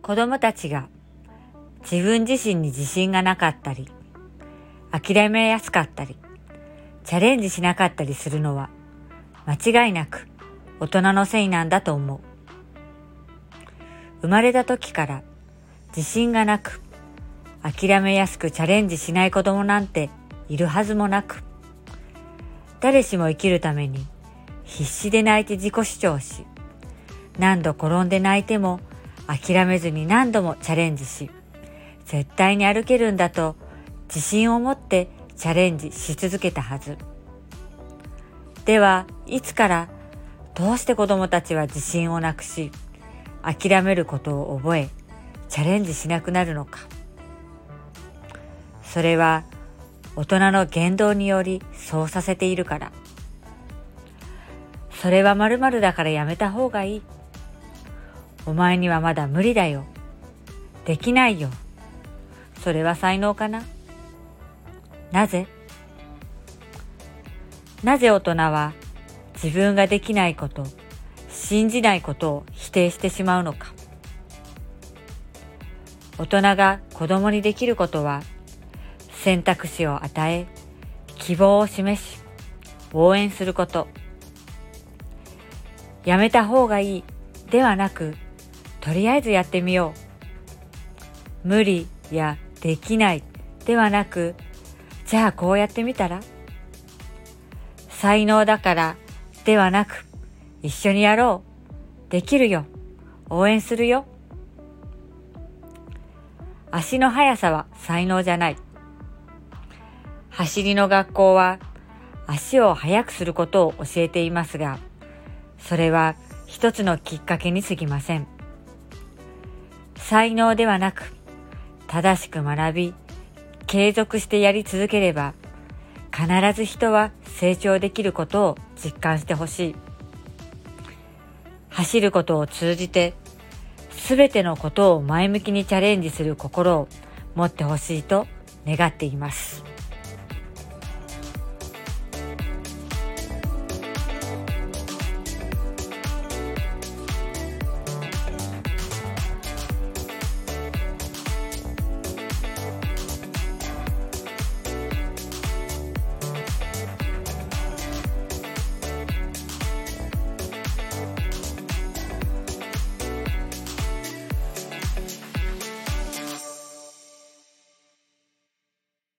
子供たちが自分自身に自信がなかったり、諦めやすかったり、チャレンジしなかったりするのは間違いなく大人のせいなんだと思う。生まれた時から自信がなく、諦めやすくチャレンジしない子供なんているはずもなく、誰しも生きるために必死で泣いて自己主張し、何度転んで泣いても諦めずに何度もチャレンジし、絶対に歩けるんだと自信を持ってチャレンジし続けたはず。では、いつからどうして子供たちは自信をなくし、諦めることを覚え、チャレンジしなくなるのか。それは大人の言動によりそうさせているから。それは〇〇だからやめた方がいい。お前にはまだ無理だよ。できないよ。それは才能かななぜ？なぜ大人は自分ができないこと、信じないことを否定してしまうのか大人が子供にできることは選択肢を与え、希望を示し、応援すること。やめた方がいいではなく、とりあえずやってみよう。無理やできないではなく、じゃあこうやってみたら？才能だからではなく、一緒にやろう。できるよ。応援するよ。足の速さは才能じゃない。走りの学校は足を速くすることを教えていますが、それは一つのきっかけに過ぎません。才能ではなく、正しく学び、継続してやり続ければ、必ず人は成長できることを実感してほしい。走ることを通じて、すべてのことを前向きにチャレンジする心を持ってほしいと願っています。